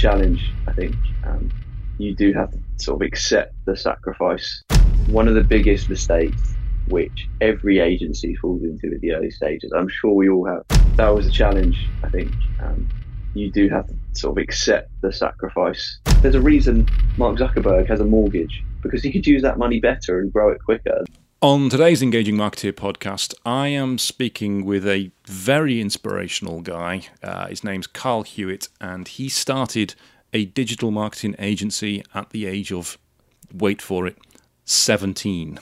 challenge. I think um, you do have to sort of accept the sacrifice. One of the biggest mistakes which every agency falls into at the early stages. I'm sure we all have. That was a challenge. I think um, you do have to sort of accept the sacrifice. There's a reason Mark Zuckerberg has a mortgage because he could use that money better and grow it quicker. On today's Engaging Marketeer podcast, I am speaking with a very inspirational guy. Uh, his name's Carl Hewitt, and he started a digital marketing agency at the age of, wait for it, 17.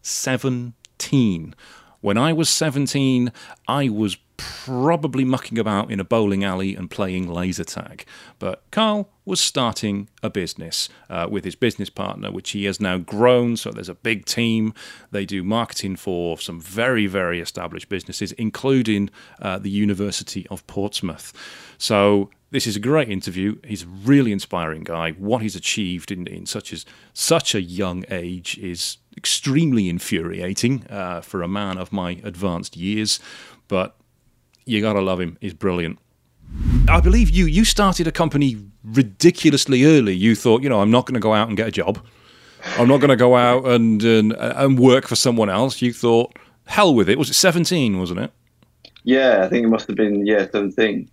17. When I was 17, I was probably mucking about in a bowling alley and playing laser tag. But Carl was starting a business uh, with his business partner, which he has now grown. So there's a big team. They do marketing for some very, very established businesses, including uh, the University of Portsmouth. So this is a great interview. He's a really inspiring guy. What he's achieved in, in such as such a young age is extremely infuriating uh, for a man of my advanced years. But you gotta love him. He's brilliant. I believe you you started a company ridiculously early. You thought, you know, I'm not going to go out and get a job. I'm not going to go out and, and and work for someone else. You thought, hell with it. Was it 17? Wasn't it? Yeah, I think it must have been yeah 17.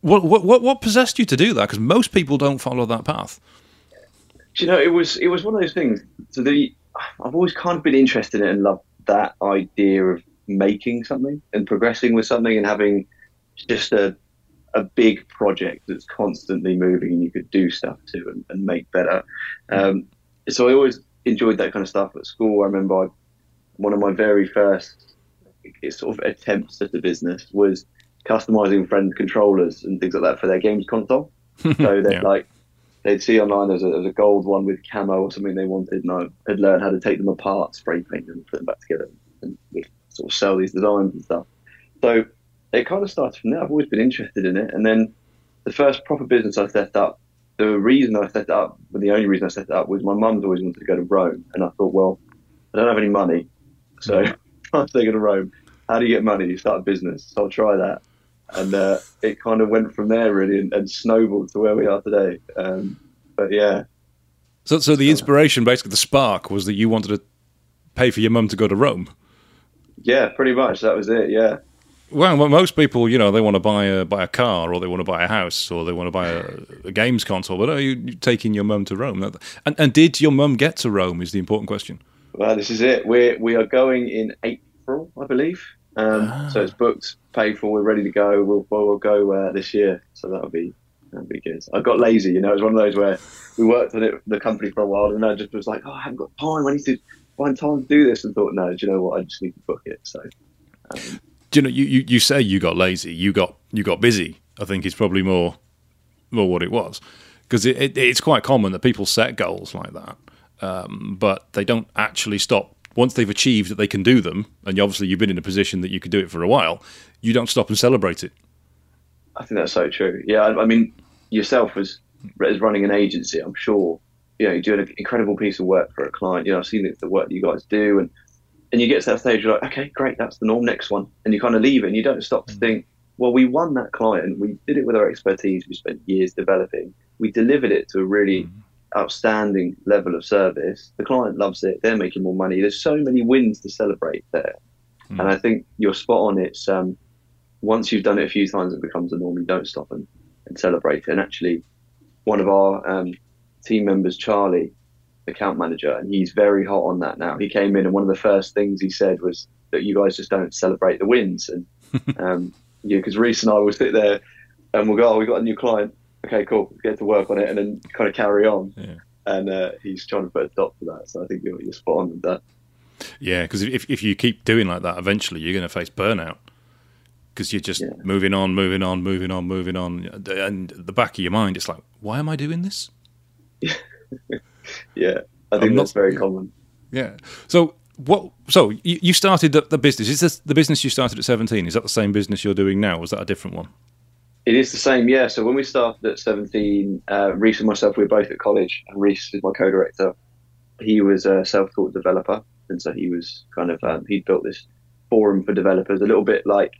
What what what, what possessed you to do that? Because most people don't follow that path. Do you know, it was it was one of those things. So the I've always kind of been interested in and loved that idea of making something and progressing with something and having just a a big project that's constantly moving and you could do stuff to and, and make better. Um, so I always enjoyed that kind of stuff at school. I remember I, one of my very first sort of attempts at a business was customizing friend controllers and things like that for their games console. so they'd yeah. like they'd see online there's a, there's a gold one with camo or something they wanted, and I had learned how to take them apart, spray paint them, put them back together, and sort of sell these designs and stuff. So it kind of started from there. I've always been interested in it. And then the first proper business I set up, the reason I set it up, well, the only reason I set it up was my mum's always wanted to go to Rome. And I thought, well, I don't have any money. So I'm go to Rome. How do you get money? You start a business. So I'll try that. And uh, it kind of went from there really and, and snowballed to where we are today. Um, but yeah. So, so the inspiration, basically, the spark was that you wanted to pay for your mum to go to Rome. Yeah, pretty much. That was it. Yeah. Well, most people, you know, they want to buy a buy a car, or they want to buy a house, or they want to buy a, a games console. But are you taking your mum to Rome? And, and did your mum get to Rome? Is the important question. Well, this is it. We we are going in April, I believe. Um, ah. So it's booked, paid for. We're ready to go. We'll we'll go uh, this year. So that'll be that'll be good. I got lazy, you know. It was one of those where we worked on it, the company for a while, and I just was like, oh, I haven't got time. I need to find time to do this, and thought, no, do you know what? I just need to book it. So. Um, do you know you, you, you say you got lazy, you got you got busy. I think it's probably more more what it was because it, it, it's quite common that people set goals like that, um, but they don't actually stop once they've achieved that they can do them. And obviously, you've been in a position that you could do it for a while. You don't stop and celebrate it. I think that's so true. Yeah, I, I mean, yourself as as running an agency, I'm sure you know you're doing an incredible piece of work for a client. You know, I've seen the work that you guys do, and and you get to that stage, you're like, okay, great, that's the norm. Next one, and you kind of leave it, and you don't stop to mm. think, well, we won that client. We did it with our expertise. We spent years developing. We delivered it to a really mm-hmm. outstanding level of service. The client loves it. They're making more money. There's so many wins to celebrate there. Mm. And I think you're spot on. It's um, once you've done it a few times, it becomes a norm. You don't stop and, and celebrate it. And actually, one of our um, team members, Charlie, account manager, and he's very hot on that now. He came in, and one of the first things he said was that you guys just don't celebrate the wins. And um, yeah, because Reece and I will sit there and we'll go, "Oh, we got a new client. Okay, cool. Let's get to work on it, and then kind of carry on." Yeah. And uh, he's trying to put a stop to that. So I think you're, you're spot on with that. Yeah, because if if you keep doing like that, eventually you're going to face burnout because you're just yeah. moving on, moving on, moving on, moving on, and the back of your mind, it's like, why am I doing this? yeah, I think that's very common. Yeah. So what? So you, started the, the, business. Is this the business you started at seventeen? Is that the same business you're doing now? Was that a different one? It is the same, yeah. So when we started at 17, uh, Reece and myself, we were both at college, and Reece is my co-director. He was a self-taught developer, and so he was kind of um, he'd built this forum for developers, a little bit like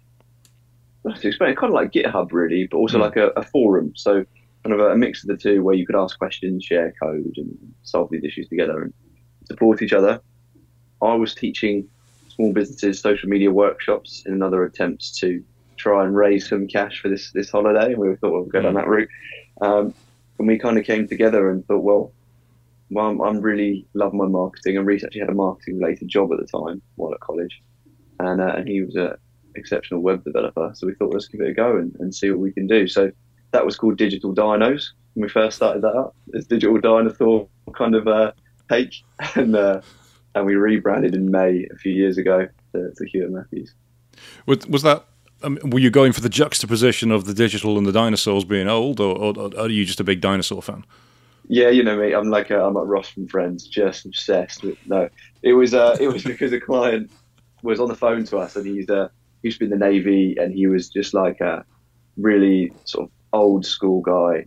to explain, kind of like GitHub really, but also mm. like a, a, forum. So kind of a, mix of the two, where you could ask questions, share code, and solve these issues together and support each other. I was teaching small businesses social media workshops in another attempt to try and raise some cash for this this holiday, and we thought we'll go down mm. that route. Um, and we kind of came together and thought, well, well, I'm, I'm really love my marketing, and Reece actually had a marketing related job at the time while at college, and uh, and he was an exceptional web developer. So we thought let's give it a go and, and see what we can do. So that was called Digital Dinos when we first started that up. It's Digital Dinosaur kind of uh, take, and uh, and we rebranded in May a few years ago to, to Hewitt Matthews. Was, was that um, were you going for the juxtaposition of the digital and the dinosaurs being old, or, or, or, are you just a big dinosaur fan? Yeah, you know me. I'm like a, I'm like Ross from Friends, just obsessed with. No, it was uh, it was because a client was on the phone to us, and he's uh, he's been in the navy, and he was just like a really sort of old school guy,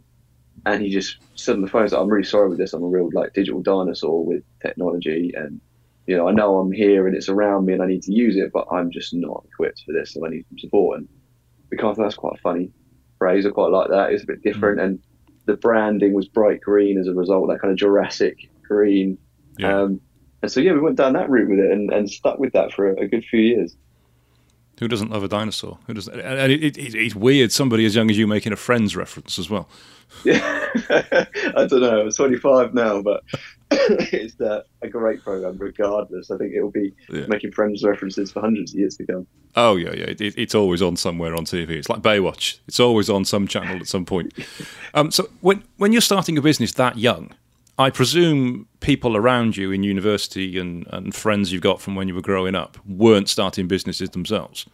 and he just said on the phone, like, "I'm really sorry with this. I'm a real like digital dinosaur with technology, and you know, I know I'm here and it's around me and I need to use it, but I'm just not equipped for this, and I need some support." And because that's quite a funny phrase, I quite like that. It's a bit different, mm. and the branding was bright green as a result, that kind of Jurassic green. Yeah. Um, and so yeah, we went down that route with it and, and stuck with that for a, a good few years. Who doesn't love a dinosaur? Who doesn't? And it, it, it's weird. Somebody as young as you making a Friends reference as well. Yeah, I don't know. I'm 25 now, but it's uh, a great program. Regardless, I think it will be yeah. making Friends references for hundreds of years to come. Oh yeah, yeah. It, it's always on somewhere on TV. It's like Baywatch. It's always on some channel at some point. Um, so when when you're starting a business that young, I presume people around you in university and, and friends you've got from when you were growing up weren't starting businesses themselves.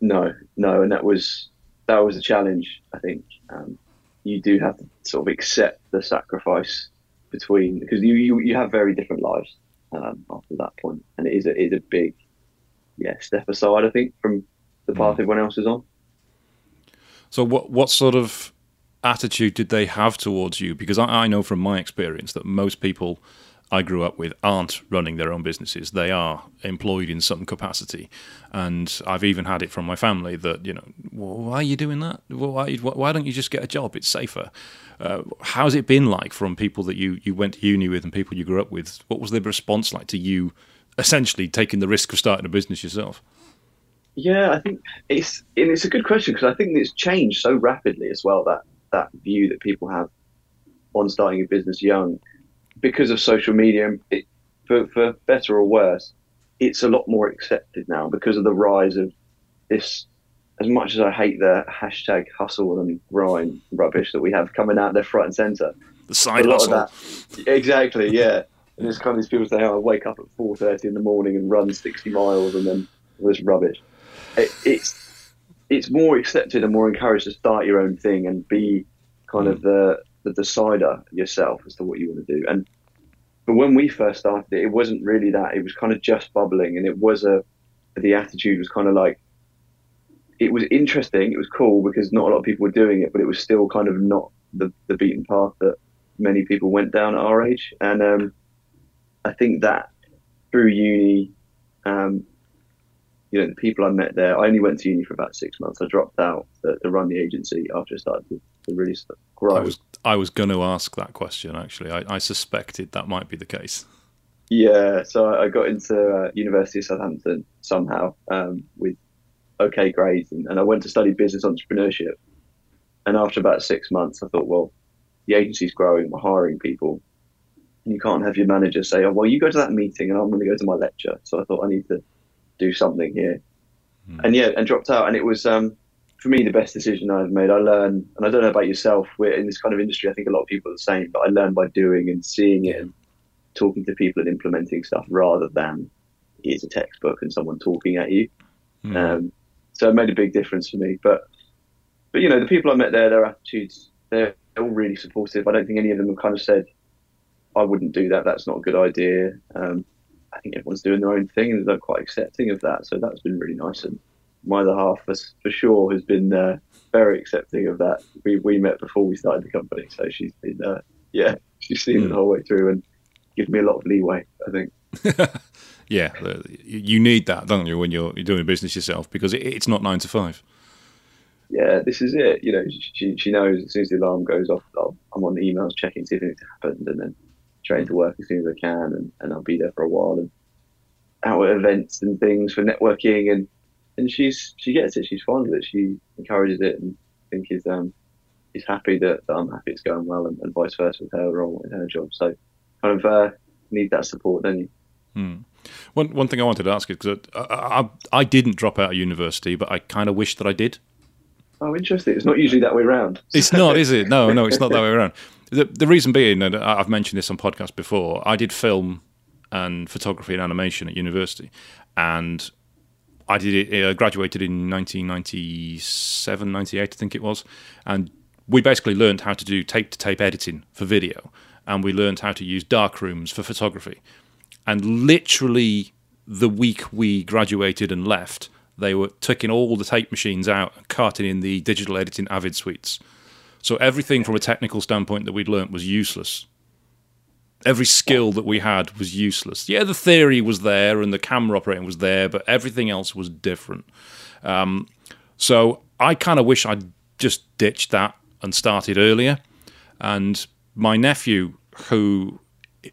No, no, and that was that was a challenge. I think um, you do have to sort of accept the sacrifice between because you, you, you have very different lives um, after that point, and it is a, it is a big yeah step aside. I think from the path mm. everyone else is on. So what what sort of attitude did they have towards you? Because I, I, know from my experience that most people I grew up with aren't running their own businesses. They are employed in some capacity. And I've even had it from my family that, you know, well, why are you doing that? Well, why, why don't you just get a job? It's safer. Uh, how's it been like from people that you, you went to uni with and people you grew up with? What was their response like to you essentially taking the risk of starting a business yourself? Yeah, I think it's it's a good question because I think it's changed so rapidly as well that that view that people have on starting a business young because of social media. It, for, for better or worse, it's a lot more accepted now because of the rise of this. As much as I hate the hashtag hustle and grind rubbish that we have coming out there front and center, the side hustle. Of that, exactly, yeah. And it's kind of these people say, "Oh, I wake up at four thirty in the morning and run sixty miles, and then all this rubbish." It, it's it's more accepted and more encouraged to start your own thing and be kind of mm. the the decider yourself as to what you want to do. And but when we first started it, it wasn't really that. It was kind of just bubbling, and it was a the attitude was kind of like it was interesting. It was cool because not a lot of people were doing it, but it was still kind of not the the beaten path that many people went down at our age. And um, I think that through uni, um, you know, the people I met there, I only went to uni for about six months. I dropped out to, to run the agency after I started to, to really grow. I was I was going to ask that question actually. I, I suspected that might be the case. Yeah, so I got into uh, University of Southampton somehow um, with okay grades, and, and I went to study business entrepreneurship. And after about six months, I thought, well, the agency's growing, we're hiring people, and you can't have your manager say, oh, well, you go to that meeting, and I'm going to go to my lecture. So I thought I need to do something here. Mm. And yeah, and dropped out. And it was, um, for me, the best decision I've made. I learn, and I don't know about yourself, we're in this kind of industry, I think a lot of people are the same, but I learn by doing and seeing it and talking to people and implementing stuff rather than here's a textbook and someone talking at you. Mm. Um, so it made a big difference for me. But, but you know, the people I met there, their attitudes, they're all really supportive. I don't think any of them have kind of said, I wouldn't do that. That's not a good idea. Um, I think everyone's doing their own thing and they're quite accepting of that. So that's been really nice. And my other half, has, for sure, has been uh, very accepting of that. We we met before we started the company, so she's been uh, yeah, she's seen mm. it the hmm. whole way through and given me a lot of leeway. I think. yeah, you need that, don't you, when you're, you're doing business yourself because it, it's not nine to five. yeah, this is it. You know, she she knows as soon as the alarm goes off, i am on the emails checking to see if anything's happened, and then straight to work as soon as I can, and, and I'll be there for a while and out at events and things for networking, and and she's she gets it. She's fond of it. She encourages it, and I think is um is happy that, that I'm happy it's going well, and, and vice versa with her role in her job. So kind of uh, need that support, don't you? Hmm. One one thing I wanted to ask is because I, I, I didn't drop out of university, but I kind of wish that I did. Oh, interesting. It's not usually that way around. It's not, is it? No, no, it's not that way around. The, the reason being, and I've mentioned this on podcasts before, I did film and photography and animation at university, and I did it. I graduated in 1997, 98, I think it was, and we basically learned how to do tape to tape editing for video, and we learned how to use dark rooms for photography, and literally the week we graduated and left they were taking all the tape machines out and carting in the digital editing Avid suites. So everything from a technical standpoint that we'd learnt was useless. Every skill that we had was useless. Yeah, the theory was there and the camera operating was there, but everything else was different. Um, so I kind of wish I'd just ditched that and started earlier. And my nephew, who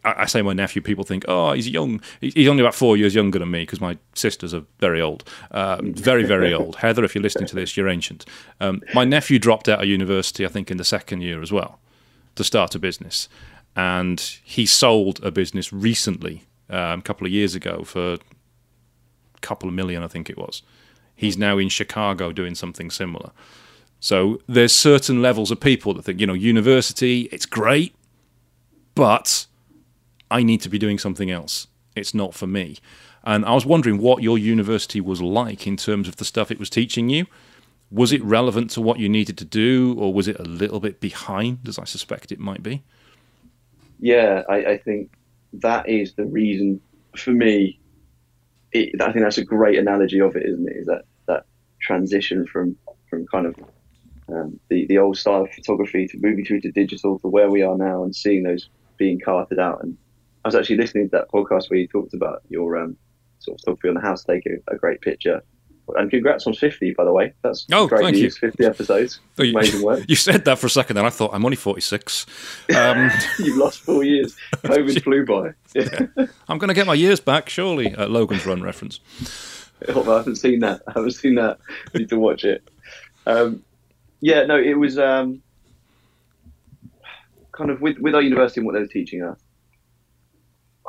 I say my nephew, people think, oh, he's young. He's only about four years younger than me because my sisters are very old, uh, very, very old. Heather, if you're listening to this, you're ancient. Um, my nephew dropped out of university, I think, in the second year as well to start a business. And he sold a business recently, um, a couple of years ago, for a couple of million, I think it was. He's now in Chicago doing something similar. So there's certain levels of people that think, you know, university, it's great, but I need to be doing something else. It's not for me. And I was wondering what your university was like in terms of the stuff it was teaching you. Was it relevant to what you needed to do, or was it a little bit behind, as I suspect it might be? Yeah, I, I think that is the reason for me. It, I think that's a great analogy of it, isn't it? Is that that transition from from kind of um, the the old style of photography to moving through to digital to where we are now and seeing those being carted out and I was actually listening to that podcast where you talked about your um, sort of photography on the house, take a, a, great picture. And congrats on 50, by the way. That's oh, great thank news. You. 50 episodes. Oh, you, Amazing work. You said that for a second, and I thought, I'm only 46. Um, You've lost four years. COVID flew by. yeah. I'm going to get my years back, surely. Uh, Logan's Run reference. Oh, I haven't seen that. I haven't seen that. I need to watch it. Um, yeah, no, it was um, kind of with, with our university and what they were teaching us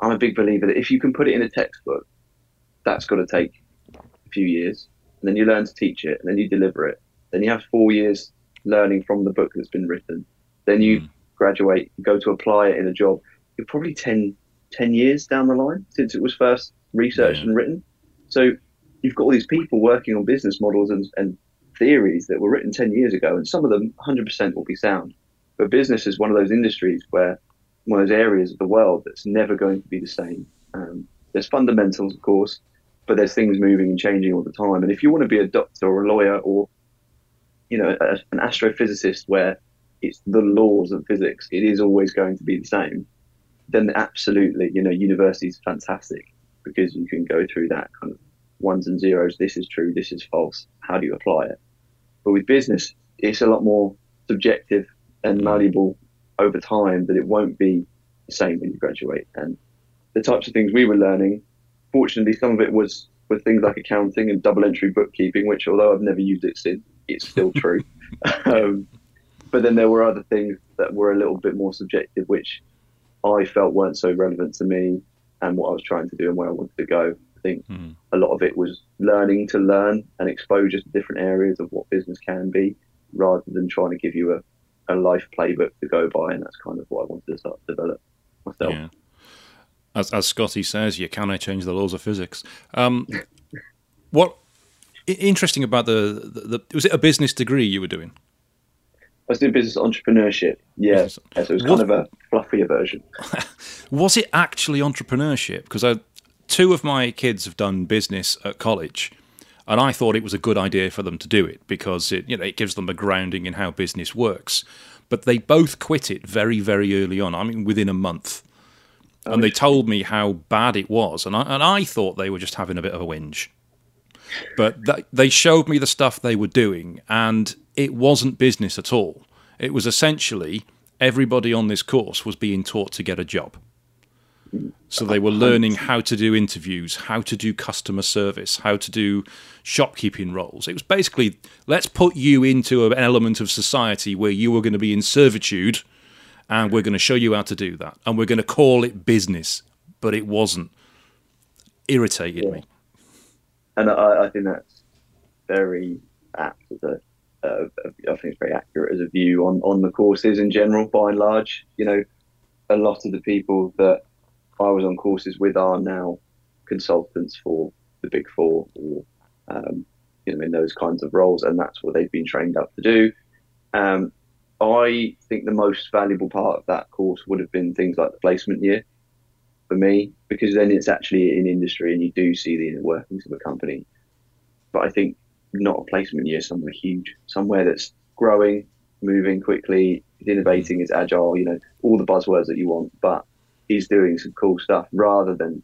I'm a big believer that if you can put it in a textbook, that's got to take a few years. And then you learn to teach it, and then you deliver it. Then you have four years learning from the book that's been written. Then you mm. graduate, go to apply it in a job. You're probably 10, 10 years down the line since it was first researched yeah. and written. So you've got all these people working on business models and, and theories that were written 10 years ago, and some of them 100% will be sound. But business is one of those industries where one of those areas of the world that's never going to be the same. Um, there's fundamentals, of course, but there's things moving and changing all the time. And if you want to be a doctor or a lawyer or, you know, a, an astrophysicist where it's the laws of physics, it is always going to be the same, then absolutely, you know, university is fantastic because you can go through that kind of ones and zeros. This is true. This is false. How do you apply it? But with business, it's a lot more subjective and malleable over time that it won't be the same when you graduate. And the types of things we were learning, fortunately, some of it was with things like accounting and double entry bookkeeping, which although I've never used it since, it's still true. um, but then there were other things that were a little bit more subjective, which I felt weren't so relevant to me and what I was trying to do and where I wanted to go. I think mm. a lot of it was learning to learn and exposure to different areas of what business can be rather than trying to give you a a life playbook to go by, and that's kind of what I wanted to start to develop myself. Yeah. As, as Scotty says, you cannot change the laws of physics. Um, what interesting about the, the, the, was it a business degree you were doing? I was doing business entrepreneurship. Yeah, business. yeah so it was kind what, of a fluffier version. was it actually entrepreneurship? Because two of my kids have done business at college and I thought it was a good idea for them to do it because it, you know, it gives them a grounding in how business works. But they both quit it very, very early on. I mean, within a month. Oh, and they told me how bad it was. And I, and I thought they were just having a bit of a whinge. but th- they showed me the stuff they were doing, and it wasn't business at all. It was essentially everybody on this course was being taught to get a job. So they were learning how to do interviews, how to do customer service, how to do shopkeeping roles. It was basically let's put you into an element of society where you are going to be in servitude and we're going to show you how to do that. And we're going to call it business. But it wasn't. Irritated yeah. me. And I, I, think that's very apt as a, uh, I think it's very accurate as a view on, on the courses in general, by and large. You know, a lot of the people that I was on courses with are now consultants for the big four or, um, you know, in those kinds of roles. And that's what they've been trained up to do. Um, I think the most valuable part of that course would have been things like the placement year for me, because then it's actually in industry and you do see the inner workings of a company. But I think not a placement year somewhere huge, somewhere that's growing, moving quickly, innovating, is agile, you know, all the buzzwords that you want, but is doing some cool stuff rather than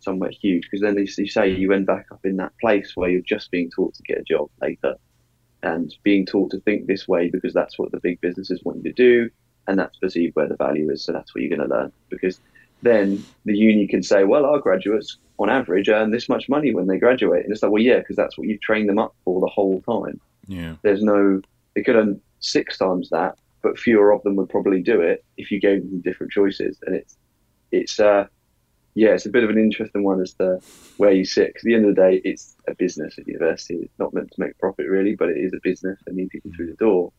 somewhere huge. Because then you say you end back up in that place where you're just being taught to get a job later and being taught to think this way because that's what the big businesses want you to do and that's perceived where the value is. So that's what you're going to learn because then the uni can say well our graduates on average earn this much money when they graduate. And it's like well yeah because that's what you've trained them up for the whole time. Yeah. There's no they could earn six times that but fewer of them would probably do it if you gave them different choices. And it's it's uh yeah, it's a bit of an interesting one as to where you sit. Because at the end of the day, it's a business at university. It's not meant to make profit really, but it is a business. They need people through the door,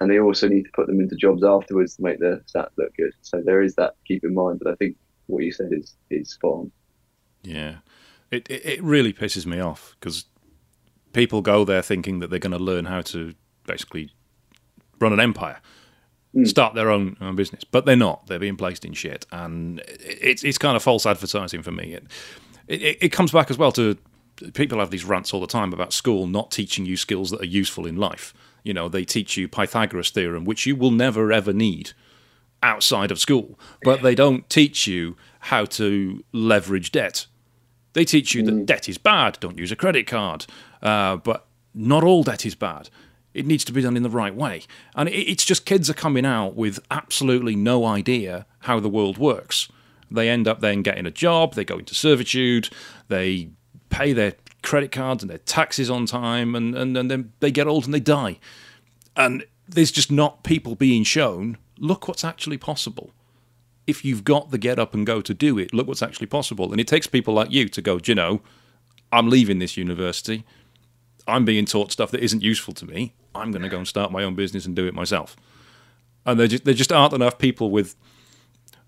and they also need to put them into jobs afterwards to make the stats look good. So there is that to keep in mind. But I think what you said is is spot on. Yeah, it it, it really pisses me off because people go there thinking that they're going to learn how to basically run an empire mm. start their own, own, business, but they're not. They're being placed in shit, and it's it's kind of false advertising for me. It, it, it comes back as well to people have these rants all the time about school not teaching you skills that are useful in life. You know, they teach you Pythagoras theorem, which you will never ever need outside of school, but they don't teach you how to leverage debt. They teach you that hmm. debt is bad, don't use a credit card, uh, but not all debt is bad. It needs to be done in the right way. And it's just kids are coming out with absolutely no idea how the world works. They end up then getting a job, they go into servitude, they pay their credit cards and their taxes on time, and, and, and then they get old and they die. And there's just not people being shown look what's actually possible. If you've got the get up and go to do it, look what's actually possible. And it takes people like you to go, you know, I'm leaving this university. I'm being taught stuff that isn't useful to me. I'm going to go and start my own business and do it myself. And there just, there just aren't enough people with,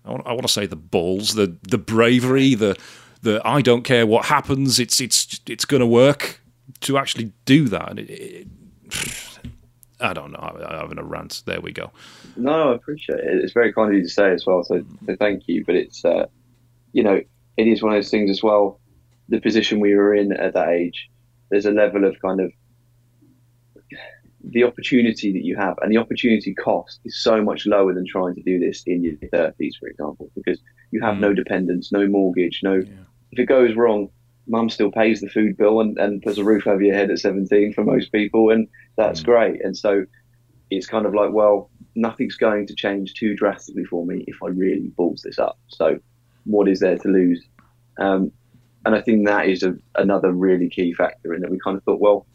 I want, I want to say the balls, the the bravery, the the I don't care what happens, it's it's it's going to work to actually do that. It, it, I don't know. I'm having a rant. There we go. No, I appreciate it. It's very kind of you to say as well. So, so thank you. But it's, uh, you know, it is one of those things as well. The position we were in at that age, there's a level of kind of the opportunity that you have and the opportunity cost is so much lower than trying to do this in your 30s, for example, because you have mm. no dependents, no mortgage, no. Yeah. If it goes wrong, mum still pays the food bill and, and puts a roof over your head at 17 for most people, and that's mm. great. And so it's kind of like, well, nothing's going to change too drastically for me if I really balls this up. So what is there to lose? Um, and I think that is a, another really key factor in that we kind of thought, well,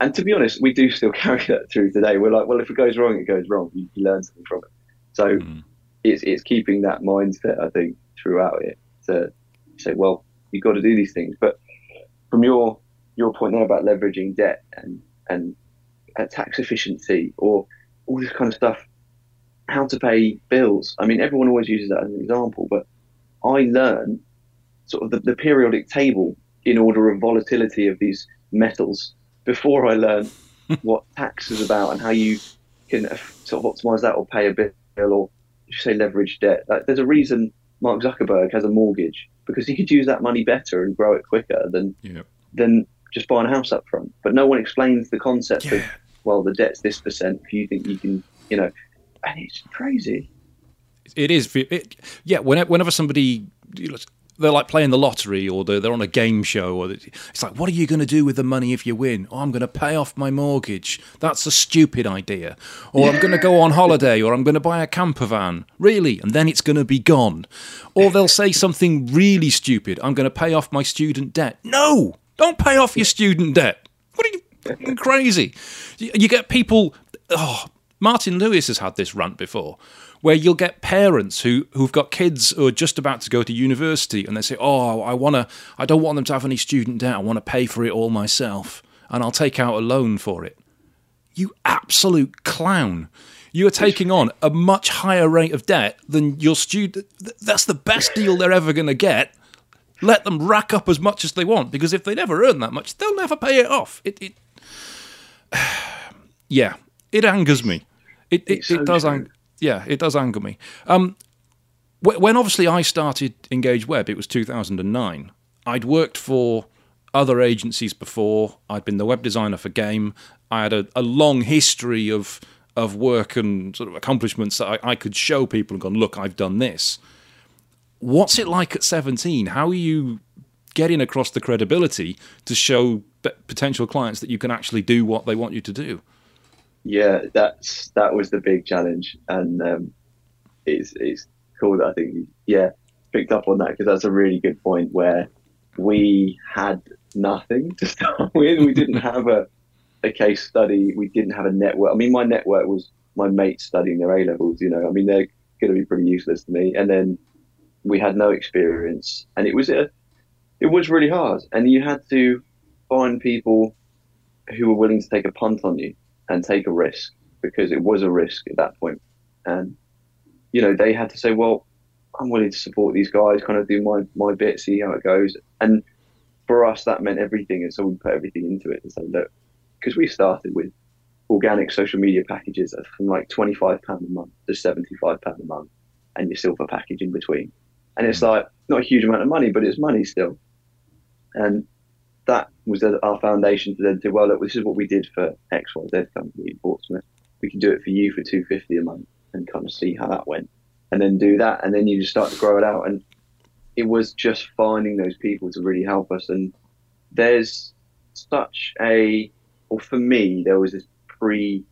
and to be honest, we do still carry that through today. We're like, well, if it goes wrong, it goes wrong. You, you learn something from it. So mm. it's it's keeping that mindset, I think, throughout it to say, well, you've got to do these things. But from your your point there about leveraging debt and and tax efficiency or all this kind of stuff, how to pay bills. I mean, everyone always uses that as an example, but I learn sort of the, the periodic table in order of volatility of these metals before I learned what tax is about and how you can sort of optimize that or pay a bill or say leverage debt. Like, there's a reason Mark Zuckerberg has a mortgage because he could use that money better and grow it quicker than than just buying a house up front. But no one explains the concept yeah. of well, the debt's this percent. If you think you can, you know, and it's crazy. It is. It, yeah. Whenever somebody they're like playing the lottery or they're, they're on a game show or it's like what are you going to do with the money if you win? Oh i'm going to pay off my mortgage. That's a stupid idea. Or i'm going to go on holiday or i'm going to buy a camper van. Really? And then it's going to be gone. Or they'll say something really stupid. I'm going to pay off my student debt. No! Don't pay off your student debt. What are you crazy? You get people oh martin lewis has had this rant before where you'll get parents who who've got kids who are just about to go to university and they say, "Oh, I want to I don't want them to have any student debt. I want to pay for it all myself and I'll take out a loan for it." You absolute clown. You are taking on a much higher rate of debt than your student that's the best deal they're ever going to get. Let them rack up as much as they want because if they never earn that much, they'll never pay it off. It, it yeah, it angers me. It it, so it does anger yeah, it does anger me. Um, when obviously I started Engage Web, it was 2009. I'd worked for other agencies before. I'd been the web designer for Game. I had a, a long history of of work and sort of accomplishments that I, I could show people and go, look, I've done this. What's it like at 17? How are you getting across the credibility to show potential clients that you can actually do what they want you to do? Yeah, that's that was the big challenge, and um, it's it's cool that I think yeah picked up on that because that's a really good point where we had nothing to start with. We didn't have a a case study. We didn't have a network. I mean, my network was my mates studying their A levels. You know, I mean, they're going to be pretty useless to me. And then we had no experience, and it was a it was really hard. And you had to find people who were willing to take a punt on you and take a risk because it was a risk at that point. And, you know, they had to say, well, I'm willing to support these guys, kind of do my, my bit, see how it goes. And for us, that meant everything. And so we put everything into it and said, look, because we started with organic social media packages from like £25 a month to £75 a month and your silver package in between. And it's mm. like, not a huge amount of money, but it's money still. And that was our foundation to then say, well, look, this is what we did for X, Y, Z company in Portsmouth. We can do it for you for 250 a month and kind of see how that went and then do that. And then you just start to grow it out. And it was just finding those people to really help us. And there's such a, or for me, there was this pre,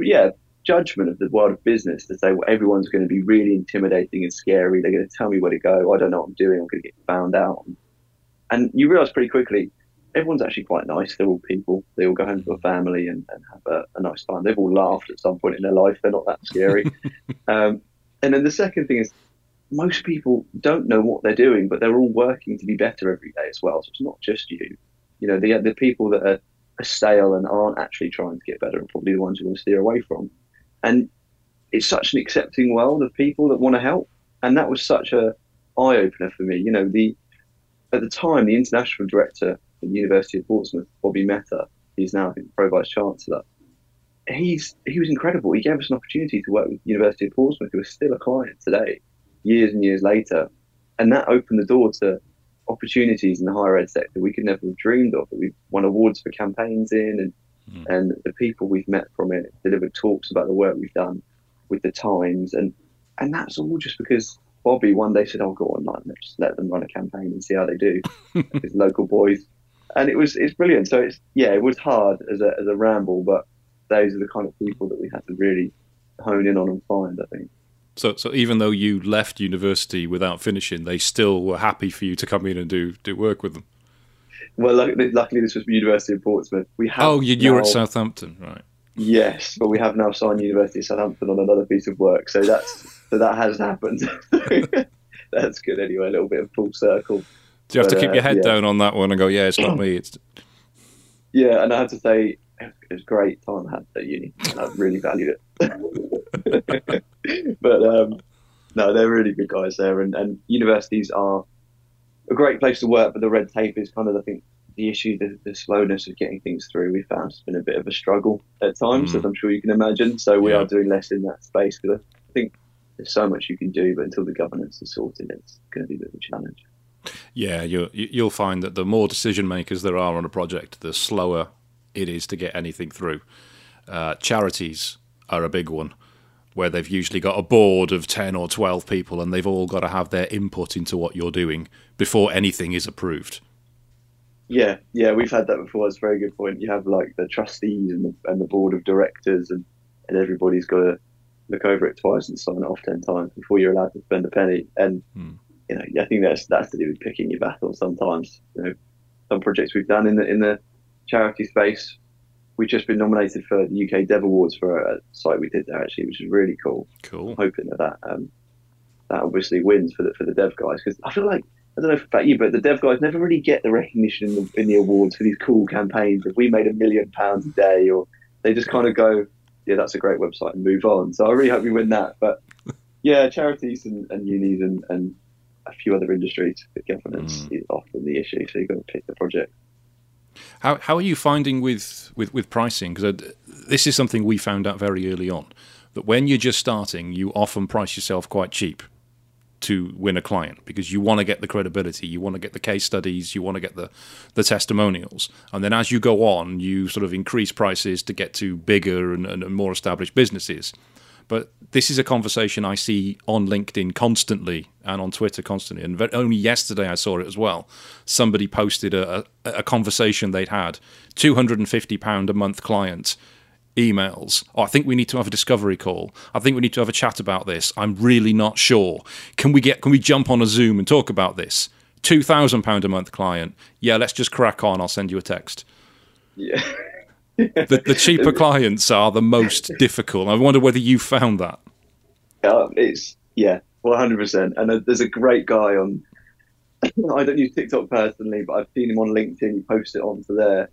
yeah, judgment of the world of business to say, well, everyone's going to be really intimidating and scary. They're going to tell me where to go. I don't know what I'm doing. I'm going to get found out. And you realise pretty quickly, everyone's actually quite nice. They're all people. They all go home to a family and, and have a, a, nice time. They've all laughed at some point in their life. They're not that scary. um, and then the second thing is, most people don't know what they're doing, but they're all working to be better every day as well. So it's not just you. You know, the the people that are, are stale and aren't actually trying to get better are probably the ones you want to steer away from. And it's such an accepting world of people that want to help. And that was such a eye opener for me. You know, the at the time, the international director at the University of Portsmouth, Bobby Mehta, he's now pro vice chancellor. He's he was incredible. He gave us an opportunity to work with the University of Portsmouth, who is still a client today, years and years later, and that opened the door to opportunities in the higher ed sector we could never have dreamed of. We've won awards for campaigns in, and mm. and the people we've met from it delivered talks about the work we've done with the Times, and and that's all just because Bobby one day said, "I'll go online and just let them run a campaign and see how they do." His local boys, and it was it's brilliant. So it's yeah, it was hard as a as a ramble, but those are the kind of people that we had to really hone in on and find. I think. So, so even though you left university without finishing, they still were happy for you to come in and do do work with them. Well, luckily, luckily this was University of Portsmouth. We have oh, you, you were at Southampton, right? Yes, but we have now signed University of Southampton on another piece of work, so that's so that has happened. that's good anyway. A little bit of full circle. Do you have but, to keep uh, your head yeah. down on that one and go, yeah, it's not me. It's yeah, and I have to say it was a great time I had at uni. I really valued it. but um, no, they're really good guys there, and, and universities are a great place to work. But the red tape is kind of, I think, the issue, the, the, slowness of getting things through, we found has been a bit of a struggle at times, mm. as I'm sure you can imagine. So we yeah. are doing less in that space because I think there's so much you can do, but until the governance is sorted, it's going to be a bit of a challenge. Yeah, you you'll find that the more decision makers there are on a project, the slower it is to get anything through. Uh, charities are a big one. where they've usually got a board of 10 or 12 people and they've all got to have their input into what you're doing before anything is approved. Yeah, yeah, we've had that before. It's a very good point. You have like the trustees and the, and the board of directors, and, and everybody's got to look over it twice and sign it off 10 times before you're allowed to spend a penny. And, hmm. you know, I think that's, that's to do with picking your battles sometimes. You know, some projects we've done in the, in the charity space, we've just been nominated for the UK Dev Awards for a site we did there actually, which is really cool. Cool. I'm hoping that that, um, that obviously wins for the for the dev guys because I feel like I don't know about you, but the dev guys never really get the recognition in the, in the awards for these cool campaigns. If we made a million pounds a day, or they just kind of go, "Yeah, that's a great website," and move on. So I really hope we win that. But yeah, charities and, and unis and, and a few other industries, governance mm. is often the issue. So you've got to pick the project. How how are you finding with with, with pricing? Because uh, this is something we found out very early on that when you're just starting, you often price yourself quite cheap to win a client because you want to get the credibility, you want to get the case studies, you want to get the the testimonials, and then as you go on, you sort of increase prices to get to bigger and, and more established businesses. But this is a conversation I see on LinkedIn constantly and on Twitter constantly. And only yesterday I saw it as well. Somebody posted a, a, a conversation they'd had, £250 a month client emails. Oh, I think we need to have a discovery call. I think we need to have a chat about this. I'm really not sure. Can we get can we jump on a Zoom and talk about this? Two thousand pound a month client. Yeah, let's just crack on. I'll send you a text. Yeah. the, the cheaper clients are the most difficult. I wonder whether you found that. Uh, it's yeah, one hundred percent. And uh, there's a great guy on. I don't use TikTok personally, but I've seen him on LinkedIn. He posts it onto there,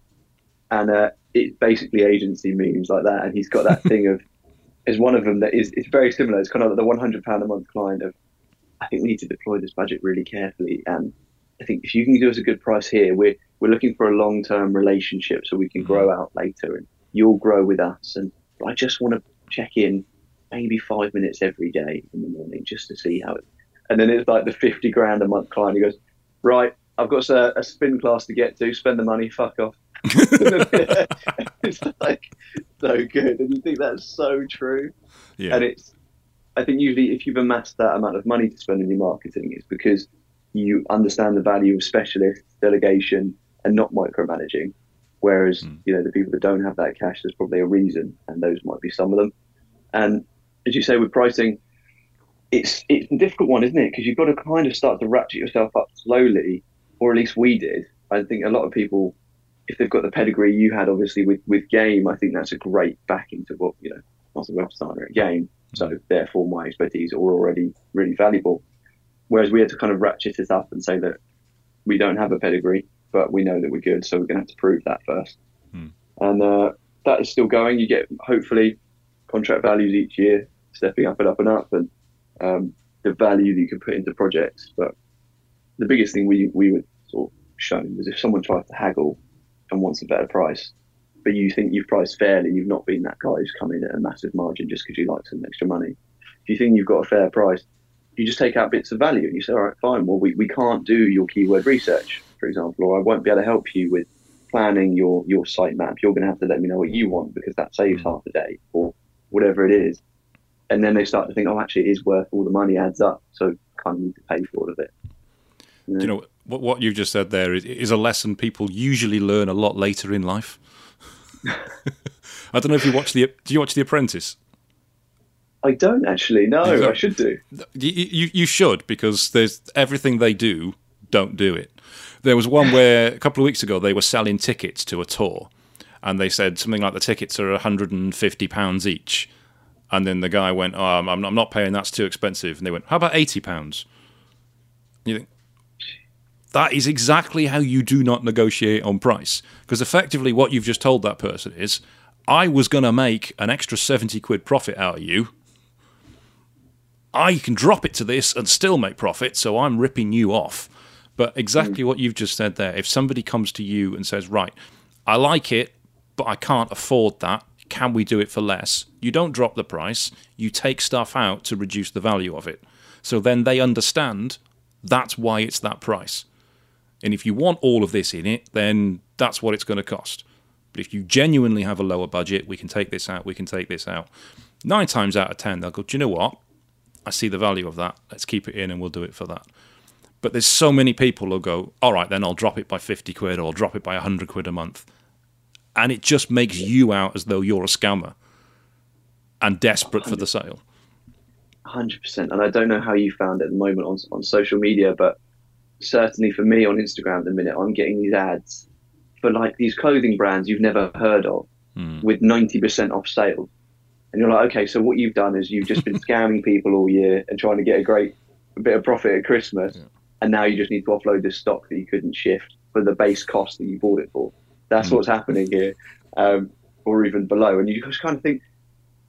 and uh, it's basically agency memes like that. And he's got that thing of is one of them that is it's very similar. It's kind of like the one hundred pound a month client of. I think we need to deploy this budget really carefully, and I think if you can give us a good price here, we're we're looking for a long term relationship so we can grow mm-hmm. out later and you'll grow with us. And I just want to check in maybe five minutes every day in the morning just to see how it. And then it's like the 50 grand a month client who goes, Right, I've got a, a spin class to get to, spend the money, fuck off. it's like so good. And you think that's so true. Yeah. And it's, I think usually if you've amassed that amount of money to spend on your marketing, it's because you understand the value of specialists, delegation, and not micromanaging. Whereas, mm. you know, the people that don't have that cash, there's probably a reason, and those might be some of them. And as you say, with pricing, it's it's a difficult one, isn't it? Because you've got to kind of start to ratchet yourself up slowly, or at least we did. I think a lot of people, if they've got the pedigree you had, obviously with with game, I think that's a great backing to what you know. I was a web designer at game, so therefore my expertise are already really valuable. Whereas we had to kind of ratchet it up and say that we don't have a pedigree, but we know that we're good, so we're going to have to prove that first. Hmm. And uh, that is still going. You get hopefully contract values each year, stepping up and up and up, and um, the value that you can put into projects. But the biggest thing we we were sort of shown was if someone tries to haggle and wants a better price, but you think you've priced fairly, you've not been that guy who's come in at a massive margin just because you like some extra money. If you think you've got a fair price, you just take out bits of value and you say, all right, fine, well, we, we can't do your keyword research for example, or I won't be able to help you with planning your, your sitemap. You're going to have to let me know what you want because that saves mm. half a day or whatever it is. And then they start to think, oh, actually, it is worth all the money adds up. So kind of need to pay for all of it. You know, you know what, what you've just said there is, is a lesson people usually learn a lot later in life. I don't know if you watch the. Do you watch The Apprentice? I don't actually. No, I should do. You, you, you should because there's everything they do. Don't do it. There was one where a couple of weeks ago they were selling tickets to a tour, and they said something like the tickets are 150 pounds each, and then the guy went, "Oh, I'm, I'm not paying. That's too expensive." And they went, "How about 80 pounds?" You think that is exactly how you do not negotiate on price, because effectively what you've just told that person is, "I was going to make an extra 70 quid profit out of you." I can drop it to this and still make profit, so I'm ripping you off. But exactly mm. what you've just said there. If somebody comes to you and says, right, I like it, but I can't afford that. Can we do it for less? You don't drop the price. You take stuff out to reduce the value of it. So then they understand that's why it's that price. And if you want all of this in it, then that's what it's going to cost. But if you genuinely have a lower budget, we can take this out, we can take this out. nine times out of ten, they'll go, Do you know what? I see the value of that. Let's keep it in and we'll do it for that. But there's so many people who go, All right, then I'll drop it by 50 quid or I'll drop it by 100 quid a month. And it just makes you out as though you're a scammer and desperate for the sale. 100%. And I don't know how you found it at the moment on, on social media, but certainly for me on Instagram at the minute, I'm getting these ads for like these clothing brands you've never heard of mm. with 90% off sales. And you're like, okay, so what you've done is you've just been scamming people all year and trying to get a great a bit of profit at Christmas. Yeah. And now you just need to offload this stock that you couldn't shift for the base cost that you bought it for. That's mm. what's happening here, um, or even below. And you just kind of think,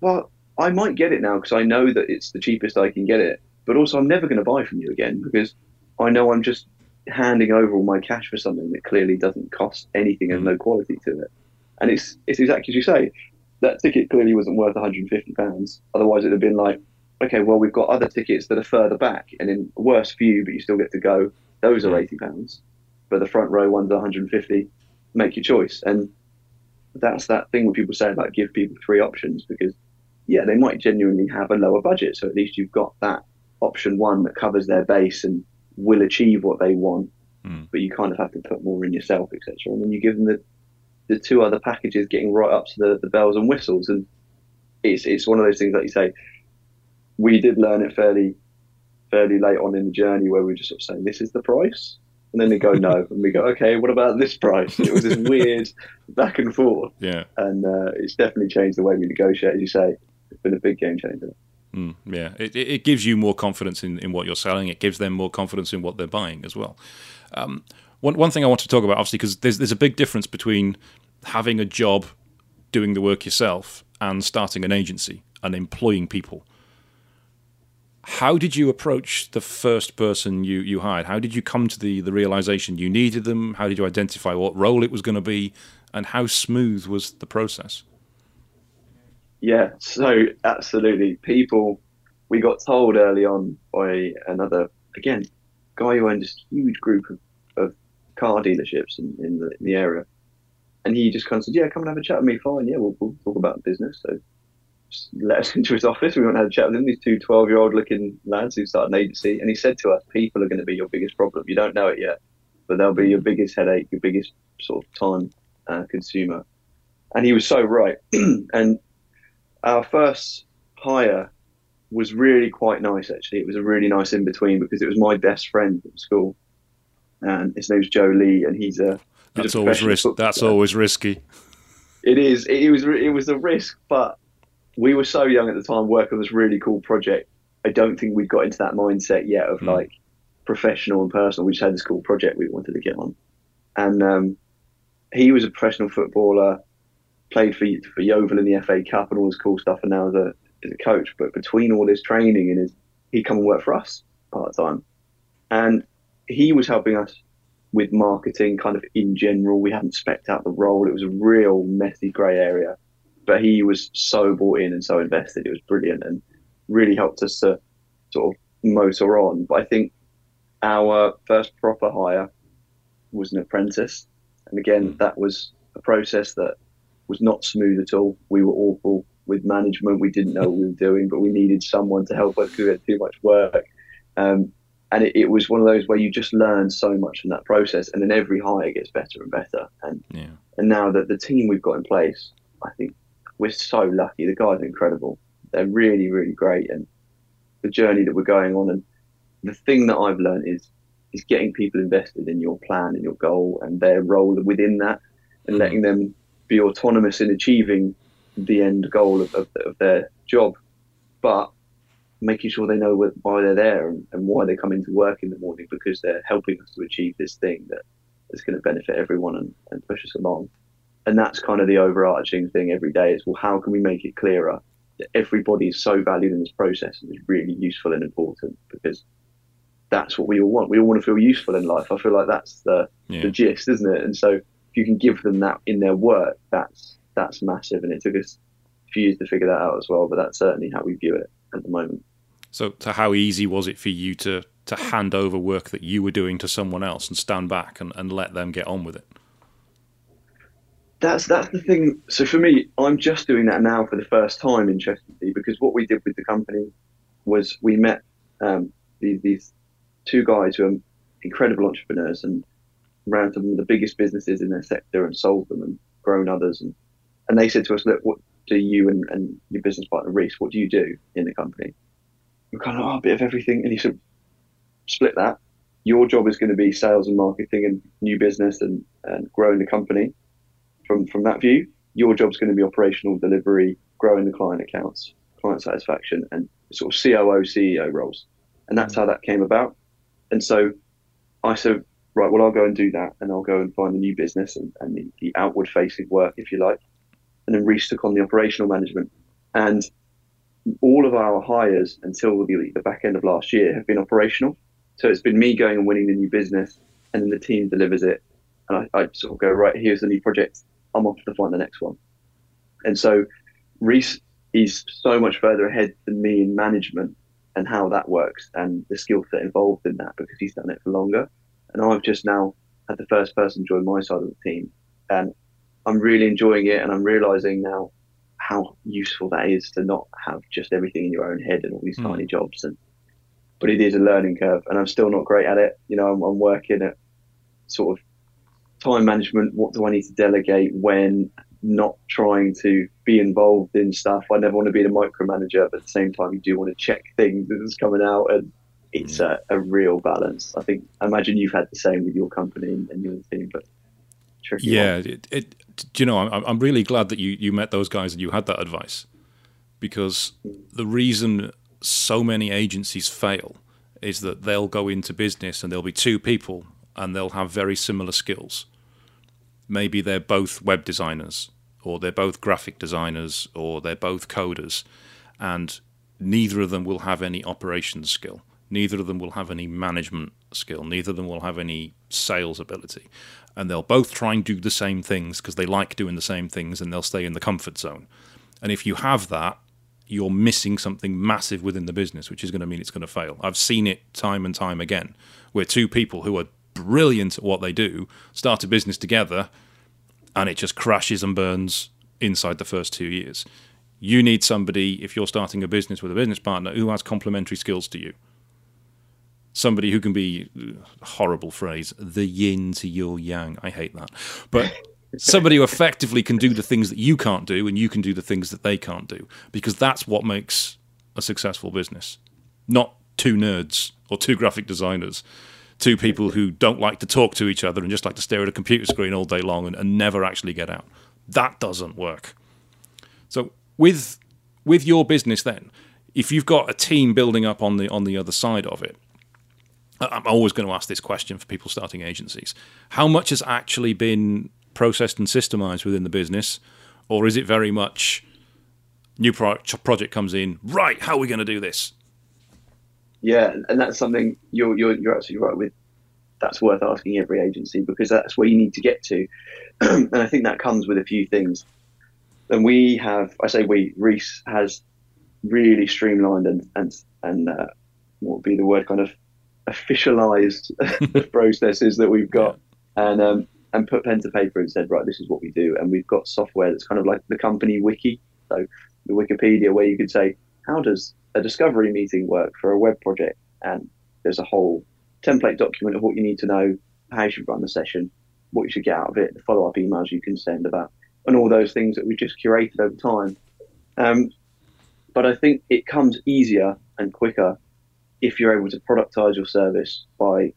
well, I might get it now because I know that it's the cheapest I can get it. But also, I'm never going to buy from you again because I know I'm just handing over all my cash for something that clearly doesn't cost anything and no mm. quality to it. And it's it's exactly as you say. That ticket clearly wasn't worth 150 pounds. Otherwise, it'd have been like, okay, well, we've got other tickets that are further back and in worse view, but you still get to go. Those are mm. 80 pounds, but the front row ones are 150. Make your choice, and that's that thing where people say about give people three options because yeah, they might genuinely have a lower budget, so at least you've got that option one that covers their base and will achieve what they want, mm. but you kind of have to put more in yourself, etc. And then you give them the the two other packages getting right up to the, the bells and whistles, and it's it's one of those things that you say. We did learn it fairly fairly late on in the journey where we were just sort of saying this is the price, and then they go no, and we go okay, what about this price? And it was this weird back and forth. Yeah, and uh, it's definitely changed the way we negotiate, as you say. It's been a big game changer. Mm, yeah, it, it gives you more confidence in, in what you're selling. It gives them more confidence in what they're buying as well. Um, one one thing I want to talk about, obviously, because there's there's a big difference between having a job, doing the work yourself, and starting an agency and employing people. How did you approach the first person you, you hired? How did you come to the, the realization you needed them? How did you identify what role it was going to be? And how smooth was the process? Yeah, so absolutely. People, we got told early on by another, again, guy who owned this huge group of, of car dealerships in, in, the, in the area. And he just kind of said, Yeah, come and have a chat with me. Fine. Yeah, we'll, we'll talk about business. So let us into his office. We went and had a chat with him, these two 12 year old looking lads who started an agency. And he said to us, People are going to be your biggest problem. You don't know it yet, but they'll be your biggest headache, your biggest sort of time uh, consumer. And he was so right. and our first hire was really quite nice, actually. It was a really nice in between because it was my best friend at school. And his name's Joe Lee, and he's a. He's that's a always risk. That's always risky. It is. It was. It was a risk, but we were so young at the time working on this really cool project. I don't think we'd got into that mindset yet of mm. like professional and personal. We just had this cool project we wanted to get on, and um, he was a professional footballer played for for Yeovil in the FA Cup and all this cool stuff, and now as a as a coach. But between all his training and his, he'd come and work for us part time, and he was helping us with marketing, kind of in general. We hadn't specced out the role; it was a real messy grey area. But he was so bought in and so invested; it was brilliant, and really helped us to sort of motor on. But I think our first proper hire was an apprentice, and again, hmm. that was a process that was not smooth at all. We were awful with management. We didn't know what we were doing, but we needed someone to help us because we had too much work. Um, and it, it, was one of those where you just learn so much from that process, and then every hire gets better and better. And yeah. and now that the team we've got in place, I think we're so lucky. The guys are incredible. They're really, really great, and the journey that we're going on. And the thing that I've learned is is getting people invested in your plan and your goal and their role within that, and mm. letting them be autonomous in achieving the end goal of, of, of their job, but making sure they know why they're there and, and, why they come into work in the morning because they're helping us to achieve this thing that is going to benefit everyone and, and push us along. And that's kind of the overarching thing every day is, well, how can we make it clearer that everybody is so valued in this process and is really useful and important because that's what we all want. We all want to feel useful in life. I feel like that's the, yeah. the gist, isn't it? And so if you can give them that in their work, that's that's massive. And it took us a few years to figure that out as well, but that's certainly how we view it at the moment. So, so how easy was it for you to to hand over work that you were doing to someone else and stand back and, and let them get on with it? that's that's the thing. So for me, I'm just doing that now for the first time, interestingly, because what we did with the company was we met um, these, these two guys who are incredible entrepreneurs and some of the biggest businesses in their sector and sold them and grown others. And, and they said to us, look, what do you and, and your business partner, Reece, what do you do in the company? We're kind of, oh, a bit of everything. And he said, split that. Your job is going to be sales and marketing and new business and, and growing the company. From, from that view, your job is going to be operational delivery, growing the client accounts, client satisfaction, and sort of COO, CEO roles. And that's how that came about. And so I said, right, well, I'll go and do that and I'll go and find a new business and, and the, the outward facing work, if you like. And then Reece took on the operational management. And all of our hires until the, the back end of last year have been operational. So it's been me going and winning the new business and then the team delivers it. And I, I sort of go, right, here's the new project. I'm off to find the next one. And so Reece is so much further ahead than me in management and how that works and the skill set involved in that because he's done it for longer. And I've just now had the first person join my side of the team. And I'm really enjoying it. And I'm realizing now how useful that is to not have just everything in your own head and all these mm. tiny jobs. And, but it is a learning curve and I'm still not great at it. You know, I'm, I'm working at sort of time management. What do I need to delegate when? not trying to be involved in stuff. I never want to be the micromanager, but at the same time, you do want to check things that's coming out, and it's mm. a, a, real balance. I think. I imagine you've had the same with your company and your team, but yeah, it, it, you know, I'm, I'm really glad that you you met those guys and you had that advice, because mm. the reason so many agencies fail is that they'll go into business and there'll be two people and they'll have very similar skills maybe they're both web designers or they're both graphic designers or they're both coders and neither of them will have any operations skill neither of them will have any management skill neither of them will have any sales ability and they'll both try and do the same things because they like doing the same things and they'll stay in the comfort zone and if you have that you're missing something massive within the business which is going to mean it's going to fail i've seen it time and time again where two people who are brilliant at what they do, start a business together, and it just crashes and burns inside the first two years. You need somebody, if you're starting a business with a business partner, who has complementary skills to you. Somebody who can be, uh, horrible phrase, the yin to your yang. I hate that. But somebody who effectively can do the things that you can't do and you can do the things that they can't do. Because that's what makes a successful business. Not two nerds or two graphic designers two people who don't like to talk to each other and just like to stare at a computer screen all day long and, and never actually get out. That doesn't work. So with with your business then, if you've got a team building up on the on the other side of it, I'm always going to ask this question for people starting agencies. How much has actually been processed and systemized within the business, or is it very much new pro- project comes in, right, how are we going to do this? Yeah, and that's something you're you're you're absolutely right with. That's worth asking every agency because that's where you need to get to, and I think that comes with a few things. And we have, I say we, Reece has really streamlined and and and uh, what would be the word, kind of officialized processes that we've got, and um, and put pen to paper and said, right, this is what we do, and we've got software that's kind of like the company wiki, so the Wikipedia, where you could say, how does a discovery meeting work for a web project, and there's a whole template document of what you need to know, how you should run the session, what you should get out of it, the follow up emails you can send about, and all those things that we've just curated over time. Um, but I think it comes easier and quicker if you're able to productize your service by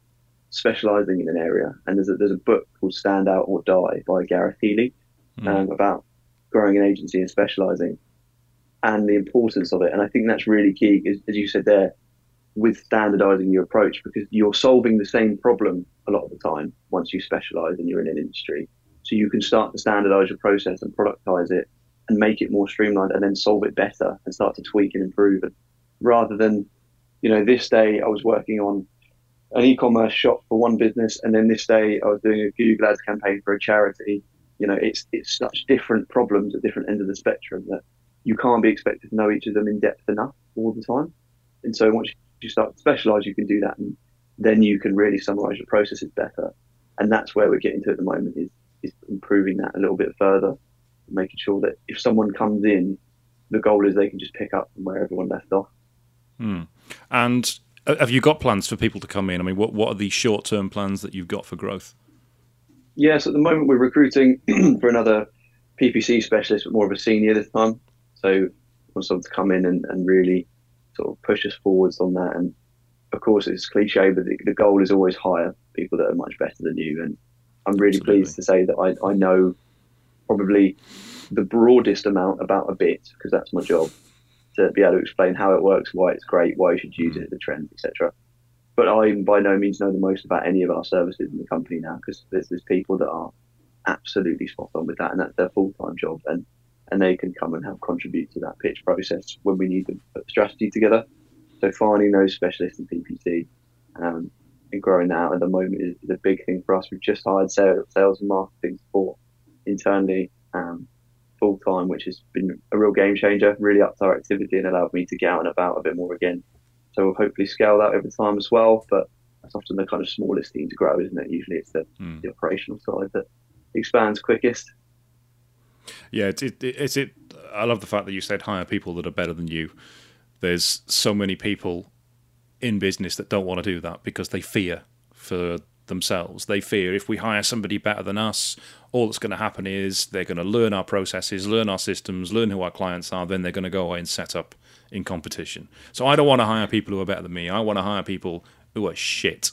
specializing in an area. And there's a, there's a book called Stand Out or Die by Gareth Healy mm. um, about growing an agency and specializing and the importance of it. And I think that's really key, as you said there, with standardizing your approach, because you're solving the same problem a lot of the time once you specialize and you're in an industry. So you can start to standardize your process and productize it and make it more streamlined and then solve it better and start to tweak and improve it rather than, you know, this day I was working on an e-commerce shop for one business and then this day I was doing a Google ads campaign for a charity. You know, it's, it's such different problems at different ends of the spectrum that you can't be expected to know each of them in depth enough all the time. And so once you start to specialize, you can do that. And then you can really summarize your processes better. And that's where we're getting to at the moment is is improving that a little bit further, making sure that if someone comes in, the goal is they can just pick up from where everyone left off. Hmm. And have you got plans for people to come in? I mean, what what are the short term plans that you've got for growth? Yes, at the moment we're recruiting for another PPC specialist, but more of a senior this time. So want someone to come in and, and really sort of push us forwards on that. And of course, it's cliche, but the, the goal is always hire people that are much better than you. And I'm really Absolutely. pleased to say that I, I know probably the broadest amount about a bit because that's my job to be able to explain how it works, why it's great, why you should use it, the trends, etc. But I by no means know the most about any of our services in the company now because there's, there's people that are absolutely spot on with that, and that's their full time job, and and they can come and help contribute to that pitch process when we need to put strategy together. So finding those specialists in PPC um, and growing that out at the moment is, is, a big thing for us. We've just hired sales, sales and marketing support internally um, full time, which has been a real game changer. Really upped our activity and allowed me to get out and about a bit more again. So we'll hopefully scale that over time as well. But that's often the kind of smallest thing to grow, isn't it? Usually it's the, mm. the operational side that expands quickest. Yeah, it's it, it's it. I love the fact that you said hire people that are better than you. There's so many people in business that don't want to do that because they fear for themselves. They fear if we hire somebody better than us, all that's going to happen is they're going to learn our processes, learn our systems, learn who our clients are, then they're going to go away and set up in competition. So I don't want to hire people who are better than me. I want to hire people who are shit.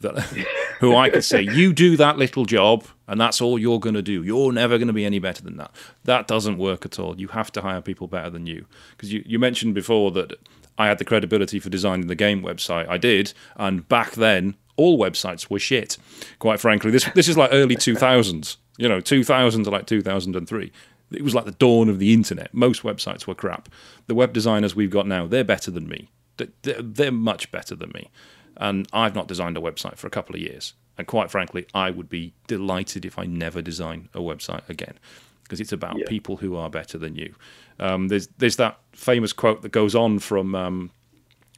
That, who I could say, you do that little job, and that's all you're going to do. You're never going to be any better than that. That doesn't work at all. You have to hire people better than you. Because you, you mentioned before that I had the credibility for designing the game website. I did, and back then all websites were shit. Quite frankly, this this is like early two thousands. You know, two thousand to like two thousand and three. It was like the dawn of the internet. Most websites were crap. The web designers we've got now, they're better than me. They're, they're much better than me. And I've not designed a website for a couple of years. And quite frankly, I would be delighted if I never design a website again because it's about yeah. people who are better than you. Um, there's there's that famous quote that goes on from um,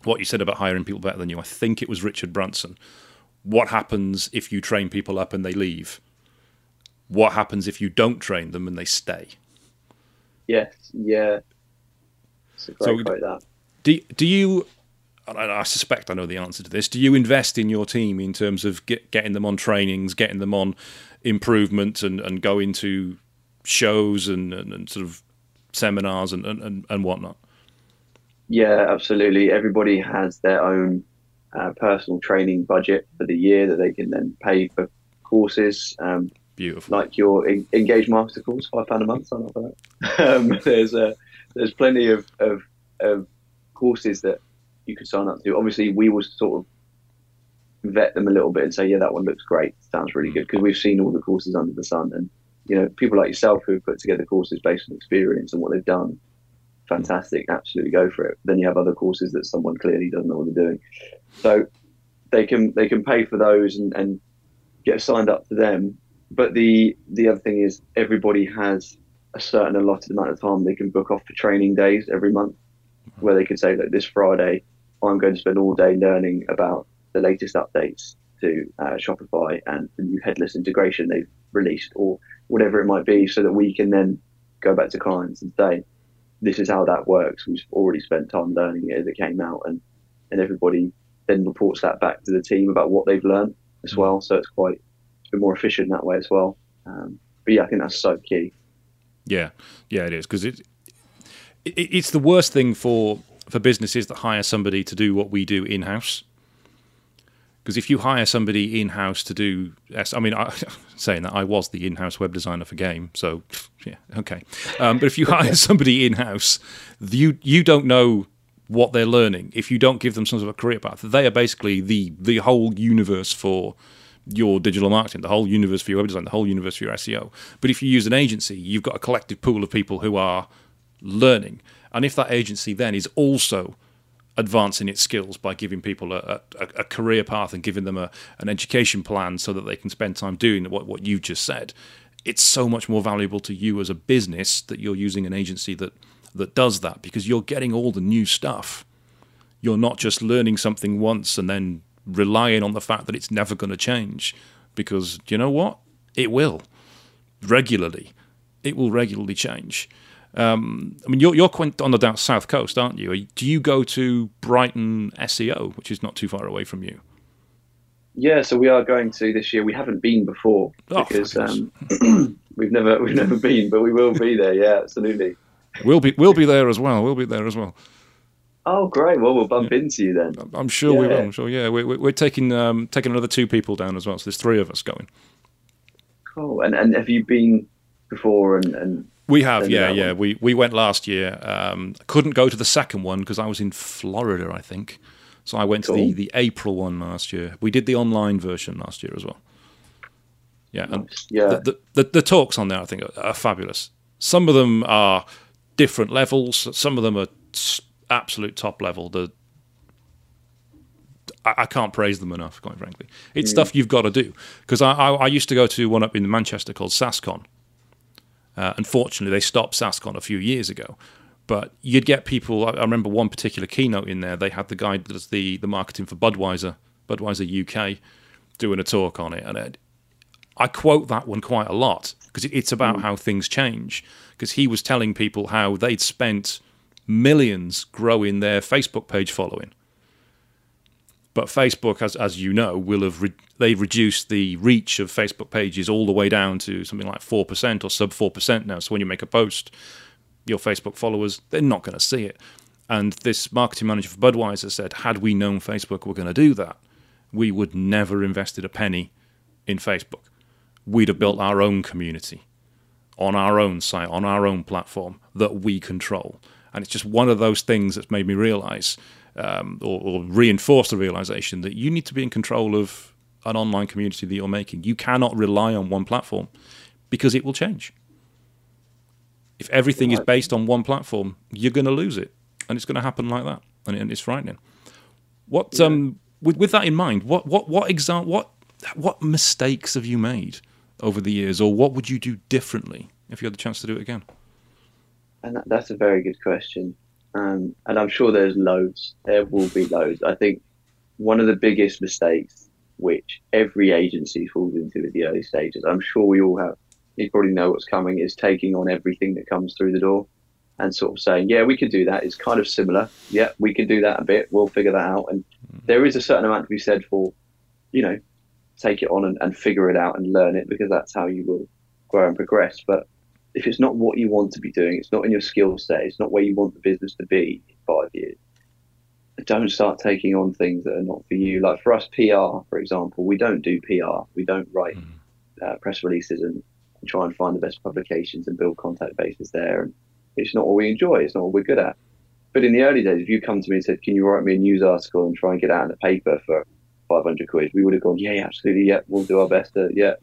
what you said about hiring people better than you. I think it was Richard Branson. What happens if you train people up and they leave? What happens if you don't train them and they stay? Yes, yeah. so, that. Do, do you I suspect I know the answer to this. Do you invest in your team in terms of get, getting them on trainings, getting them on improvement, and, and go into shows and, and, and sort of seminars and, and, and whatnot? Yeah, absolutely. Everybody has their own uh, personal training budget for the year that they can then pay for courses. Um, Beautiful. Like your Engage Master course, five pound a month. Sign up for that. Um, there's uh, there's plenty of, of, of courses that you could sign up to. Obviously, we will sort of vet them a little bit and say, yeah, that one looks great, sounds really good, because we've seen all the courses under the sun, and you know, people like yourself who have put together courses based on experience and what they've done fantastic, absolutely go for it. Then you have other courses that someone clearly doesn't know what they're doing. So they can they can pay for those and, and get signed up to them. But the the other thing is everybody has a certain allotted amount of time they can book off for training days every month, where they can say that this Friday I'm going to spend all day learning about the latest updates to uh, Shopify and the new headless integration they've released, or whatever it might be, so that we can then go back to clients and say, this is how that works. We've already spent time learning it as it came out, and and everybody then reports that back to the team about what they've learned as mm. well. So it's quite it's been more efficient that way as well. Um, but yeah, I think that's so key. Yeah, yeah, it is because it, it it's the worst thing for for businesses that hire somebody to do what we do in house because if you hire somebody in house to do, I mean, I, saying that I was the in house web designer for Game, so yeah, okay. Um, but if you hire somebody in house, you you don't know what they're learning if you don't give them some sort of a career path. They are basically the the whole universe for your digital marketing, the whole universe for your web design, the whole universe for your SEO. But if you use an agency, you've got a collective pool of people who are learning. And if that agency then is also advancing its skills by giving people a, a, a career path and giving them a, an education plan so that they can spend time doing what, what you just said. It's so much more valuable to you as a business that you're using an agency that, that does that because you're getting all the new stuff. You're not just learning something once and then relying on the fact that it's never going to change because you know what? It will. regularly. It will regularly change. Um, I mean, you're, you're quite on the down south coast, aren't you? Do you go to Brighton SEO, which is not too far away from you? Yeah, so we are going to this year. We haven't been before Oh, because um, we've never we've never been, but we will be there. Yeah, absolutely. We'll be we'll be there as well. We'll be there as well. Oh, great. Well, we'll bump into you then. I'm sure we will. Yeah. I'm sure. Yeah, we, we- we're taking um, taking another two people down as well. So there's three of us going. Cool. And and have you been before? And, and We have, yeah, yeah. one. We we went last year. Um, couldn't go to the second one because I was in Florida, I think. So I went to the, the April one last year. We did the online version last year as well. Yeah, and yeah, the, the, the, the talks on there, I think, are, are fabulous. Some of them are different levels. Some of them are absolute top level. The I, I can't praise them enough, quite frankly. It's stuff you've got to do. Because I, I, I used to go to one up in Manchester called SASCON. Uh, unfortunately, they stopped SASCON a few years ago. But you'd get people. I, I remember one particular keynote in there. They had the guy that does the the marketing for Budweiser, Budweiser UK, doing a talk on it, and it, I quote that one quite a lot because it's about how things change. Because he was telling people how they'd spent millions growing their Facebook page following, but Facebook, as as you know, will have re- they've reduced the reach of Facebook pages all the way down to something like four percent or sub four percent now. So when you make a post, your Facebook followers they're not going to see it. And this marketing manager for Budweiser said, had we known Facebook were going to do that, we would never invested a penny in Facebook. We'd have built our own community on our own site, on our own platform that we control. And it's just one of those things that's made me realize um, or, or reinforce the realization that you need to be in control of an online community that you're making. You cannot rely on one platform because it will change. If everything is based on one platform, you're going to lose it, and it's going to happen like that, and, and it's frightening. What um, with with that in mind, what what what exam what what mistakes have you made over the years, or what would you do differently if you had the chance to do it again? and that, that's a very good question. Um, and I'm sure there's loads. There will be loads. I think one of the biggest mistakes, which every agency falls into at the early stages, I'm sure we all have. You probably know what's coming. Is taking on everything that comes through the door, and sort of saying, "Yeah, we could do that. It's kind of similar. Yeah, we can do that a bit. We'll figure that out." And there is a certain amount to be said for, you know, take it on and, and figure it out and learn it because that's how you will grow and progress. But if it's not what you want to be doing, it's not in your skill set, it's not where you want the business to be in five years, don't start taking on things that are not for you. Like for us, PR, for example, we don't do PR. We don't write mm. uh, press releases and, and try and find the best publications and build contact bases there. And it's not what we enjoy. It's not what we're good at. But in the early days, if you come to me and said, "Can you write me a news article and try and get out in the paper for 500 quid?" We would have gone, "Yeah, yeah, absolutely. Yeah, we'll do our best. To, yeah."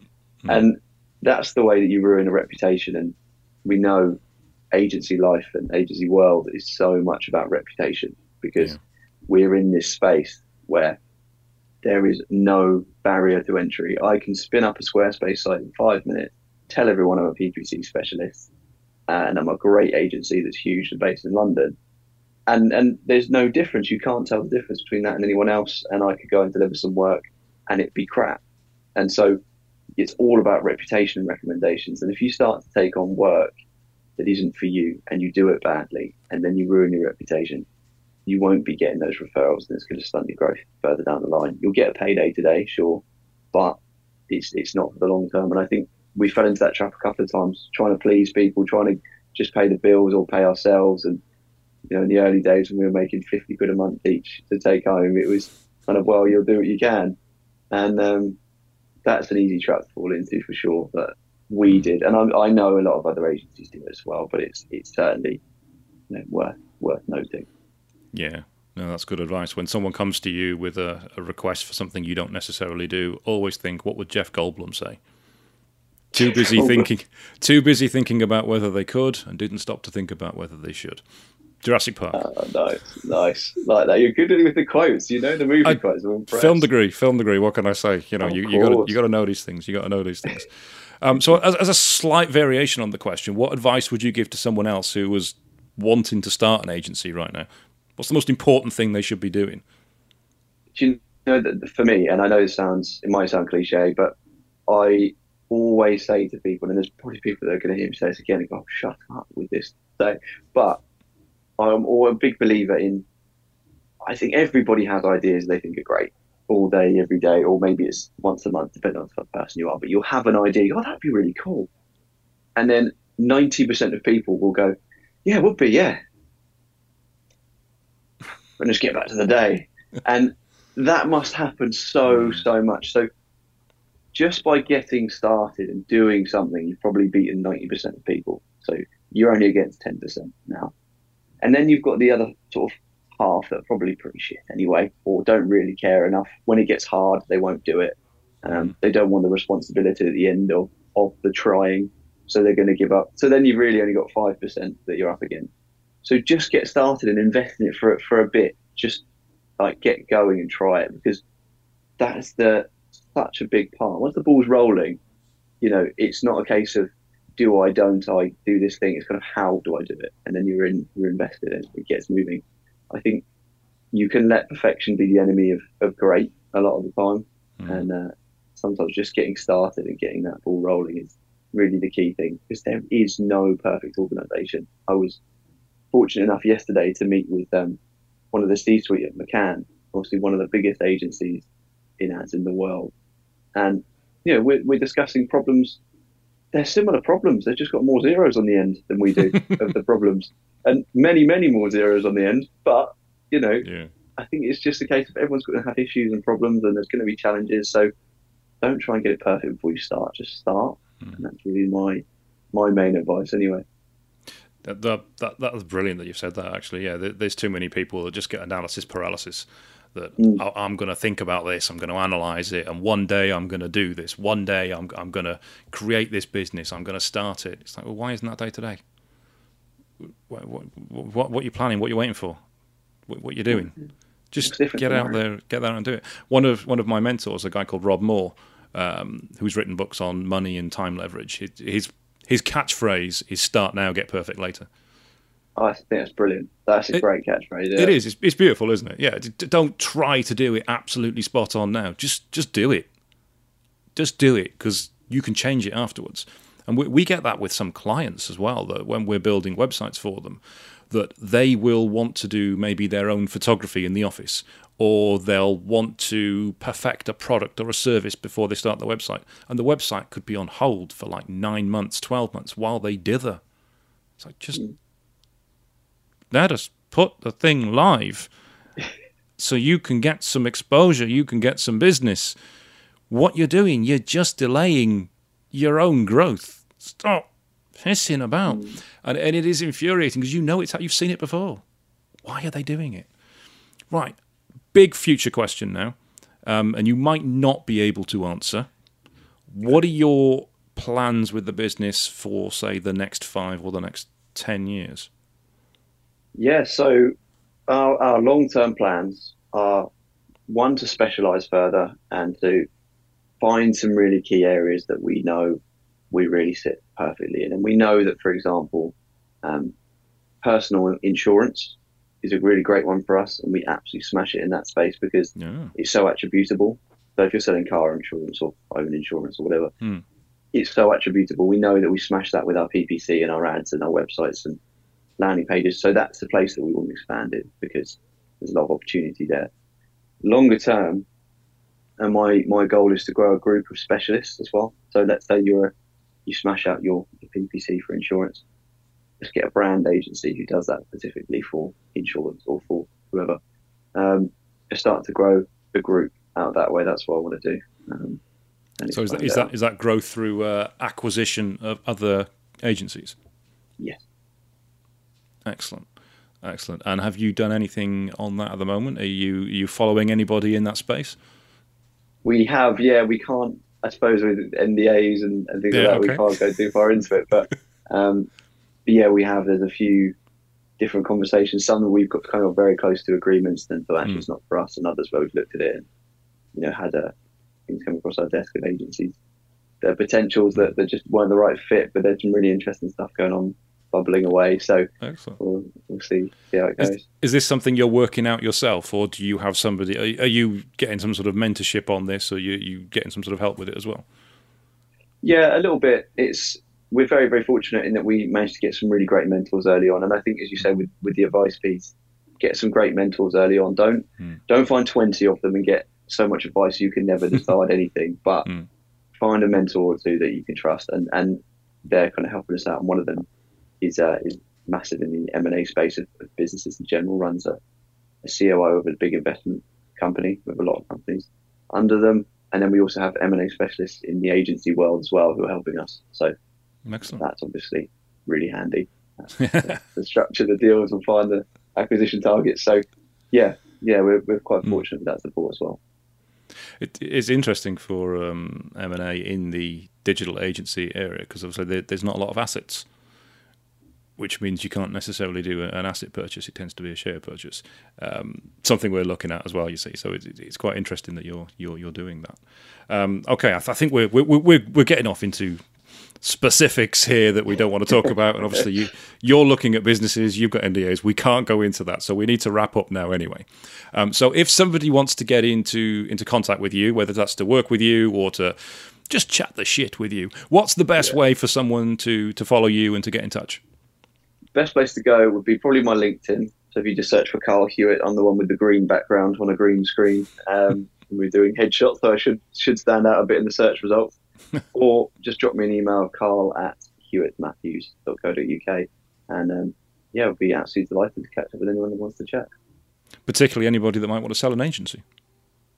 Mm. And that's the way that you ruin a reputation. And we know agency life and agency world is so much about reputation because Yeah. we're in this space where there is no barrier to entry. I can spin up a Squarespace site in five minutes, tell everyone I'm a PPC specialist, and I'm a great agency that's huge and based in London. And and there's no difference. You can't tell the difference between that and anyone else. And I could go and deliver some work, and it'd be crap. And so it's all about reputation and recommendations. And if you start to take on work that isn't for you and you do it badly and then you ruin your reputation, you won't be getting those referrals and it's going to stunt your growth further down the line. You'll get a payday today, sure, but it's, it's not for the long term. And I think we fell into that trap a couple of times, trying to please people, trying to just pay the bills or pay ourselves. And, you know, in the early days when we were making 50 quid a month each to take home, it was kind of, well, you'll do what you can. And, um, that's an easy trap to fall into for sure. But we did, and I, I know a lot of other agencies do as well. But it's it's certainly you know, worth worth noting. Yeah, no, that's good advice. When someone comes to you with a, a request for something you don't necessarily do, always think, what would Jeff Goldblum say? Too busy thinking, too busy thinking about whether they could, and didn't stop to think about whether they should. Jurassic Park. Oh, nice, nice, like that. You're good with the quotes. You know the movie I- quotes. Film degree, film degree. What can I say? You know, Of you, you got to you got to know these things. You got to know these things. Um, so, as, as a slight variation on the question, what advice would you give to someone else who was wanting to start an agency right now? What's the most important thing they should be doing? Do you know that for me, and I know it sounds it might sound cliche, but I always say to people, and there's probably people that are going to hear me say this again and go, "Shut up with this." So, but I'm all a big believer in. I think everybody has ideas they think are great all day, every day, or maybe it's once a month, depending on the person you are. But you'll have an idea. Oh, that'd be really cool. And then 90% of people will go, "Yeah, it would be, yeah." And just get back to the day. And that must happen so, mm. so much. So just by getting started and doing something, you've probably beaten 90% of people. So you're only against 10% now. And then you've got the other sort of half that are probably pretty shit anyway, or don't really care enough. When it gets hard, they won't do it. Um, they don't want the responsibility at the end of, of the trying, so they're going to give up. So then you've really only got 5% that you're up against. So just get started and invest in it for, for a bit. Just like get going and try it because that's the such a big part. Once the ball's rolling, you know, it's not a case of do I, don't I do this thing. It's kind of how do I do it, and then you're in, you're invested in. It gets moving. I think you can let perfection be the enemy of, of great a lot of the time, mm. and uh, sometimes just getting started and getting that ball rolling is really the key thing because there is no perfect organisation. I was fortunate enough yesterday to meet with um, one of the C-suite at McCann, obviously one of the biggest agencies in ads in the world, and you know we're, we're discussing problems. They're similar problems. They've just got more zeros on the end than we do of the problems, and many, many more zeros on the end. But you know, yeah. I think it's just a case of everyone's going to have issues and problems, and there's going to be challenges. So don't try and get it perfect before you start. Just start, mm. and that's really my my main advice, anyway. That, that, that, that was brilliant that you've said that. Actually, yeah, there's too many people that just get analysis paralysis that mm. I'm going to think about this, I'm going to analyze it, and one day I'm going to do this. One day I'm, I'm going to create this business. I'm going to start it. It's like, well, why isn't that day today? What, what, what, what are you planning? What are you waiting for? What, what are you doing? Mm-hmm. Just get out there, get there and do it. One of one of my mentors, a guy called Rob Moore, um, who's written books on money and time leverage. His his catchphrase is "Start now, get perfect later." I think that's brilliant. That's a it, great catchphrase. Yeah. It is. It's, it's, beautiful, isn't it? Yeah. Don't try to do it absolutely spot on now. Just just do it. Just do it because you can change it afterwards. And we, we get that with some clients as well. That when we're building websites for them, that they will want to do maybe their own photography in the office, or they'll want to perfect a product or a service before they start the website, and the website could be on hold for like nine months, twelve months while they dither. It's like just mm let us put the thing live so you can get some exposure, you can get some business. What you're doing, you're just delaying your own growth. Stop pissing about. Mm. And, and it is infuriating because you know it's you've seen it before. Why are they doing it? Right. Big future question now. Um, and you might not be able to answer. What are your plans with the business for, say, the next five or the next 10 years? Yeah, so our, our long term plans are one to specialize further and to find some really key areas that we know we really sit perfectly in. And we know that, for example, um, personal insurance is a really great one for us, and we absolutely smash it in that space because yeah. it's so attributable. So if you're selling car insurance or phone insurance or whatever, hmm. it's so attributable. We know that we smash that with our PPC and our ads and our websites and landing pages. So that's the place that we want to expand it because there's a lot of opportunity there. Longer term, and my, my goal is to grow a group of specialists as well. So let's say you're you smash out your, your PPC for insurance. Let's get a brand agency who does that specifically for insurance or for whoever. Um, just start to grow the group out that way. That's what I want to do. Um, so is that, is that is that growth through uh, acquisition of other agencies? Yes. Excellent. Excellent. And have you done anything on that at the moment? Are you are you following anybody in that space? We have, yeah. We can't, I suppose, with NDAs and, and things yeah, like that, okay. we can't go too far into it. But, um, but yeah, we have. There's a few different conversations. Some that we've got kind of very close to agreements, then so actually mm. it's not for us, and others where we've looked at it and you know had a, things come across our desk of agencies. There are potentials that, that just weren't the right fit, but there's some really interesting stuff going on bubbling away. So we'll, we'll, see, see how it goes. Is, is, this something you're working out yourself, or do you have somebody? Are, are, you getting some sort of mentorship on this, or you you getting some sort of help with it as well? Yeah, a little bit. It's we're very very fortunate in that we managed to get some really great mentors early on, and I think as you say with with the advice piece, get some great mentors early on. Don't mm. don't find twenty of them and get so much advice you can never decide anything. But mm. find a mentor or two that you can trust, and and they're kind of helping us out. And one of them is uh, is massive in the M and A space of, of, businesses in general. Runs a, a COO of a big investment company with a lot of companies under them, and then we also have M and A specialists in the agency world as well who are helping us. So Excellent. that's obviously really handy. to structure the deals and find the acquisition targets. So yeah, yeah, we're, we're quite hmm. fortunate mm. with that support as well. It is interesting for um, M&A in the digital agency area because obviously there, there's not a lot of assets, which means you can't necessarily do an asset purchase. It tends to be a share purchase. Um, something we're looking at as well. You see, so it's, it's quite interesting that you're you're you're doing that. Um, okay, I, th- I, think we're, we're we're we're getting off into specifics here that we don't want to talk about. And obviously, you, you're looking at businesses, you've got NDAs. We can't go into that, so we need to wrap up now anyway. Um, so, if somebody wants to get into into contact with you, whether that's to work with you or to just chat the shit with you, what's the best yeah. way for someone to to follow you and to get in touch? Best place to go would be probably my LinkedIn. So if you just search for Carl Hewitt, I'm the one with the green background on a green screen. Um, we're doing headshots, so I should should stand out a bit in the search results. or just drop me an email, carl at hewittmatthews.co.uk. And um, yeah, I'll be absolutely delighted to catch up with anyone that wants to chat. Particularly anybody that might want to sell an agency.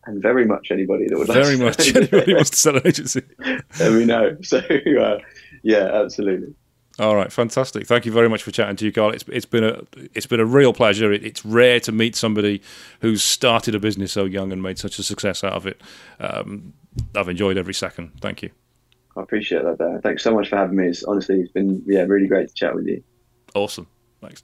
And very much anybody that would very like much anybody wants to sell an agency. there we know. So uh, yeah, absolutely. All right, fantastic. Thank you very much for chatting to you, Carl. It's it's been a it's been a real pleasure. It, it's rare to meet somebody who's started a business so young and made such a success out of it. Um, I've enjoyed every second. Thank you. I appreciate that. There. Thanks so much for having me. It's honestly, it's been yeah really great to chat with you. Awesome. Thanks.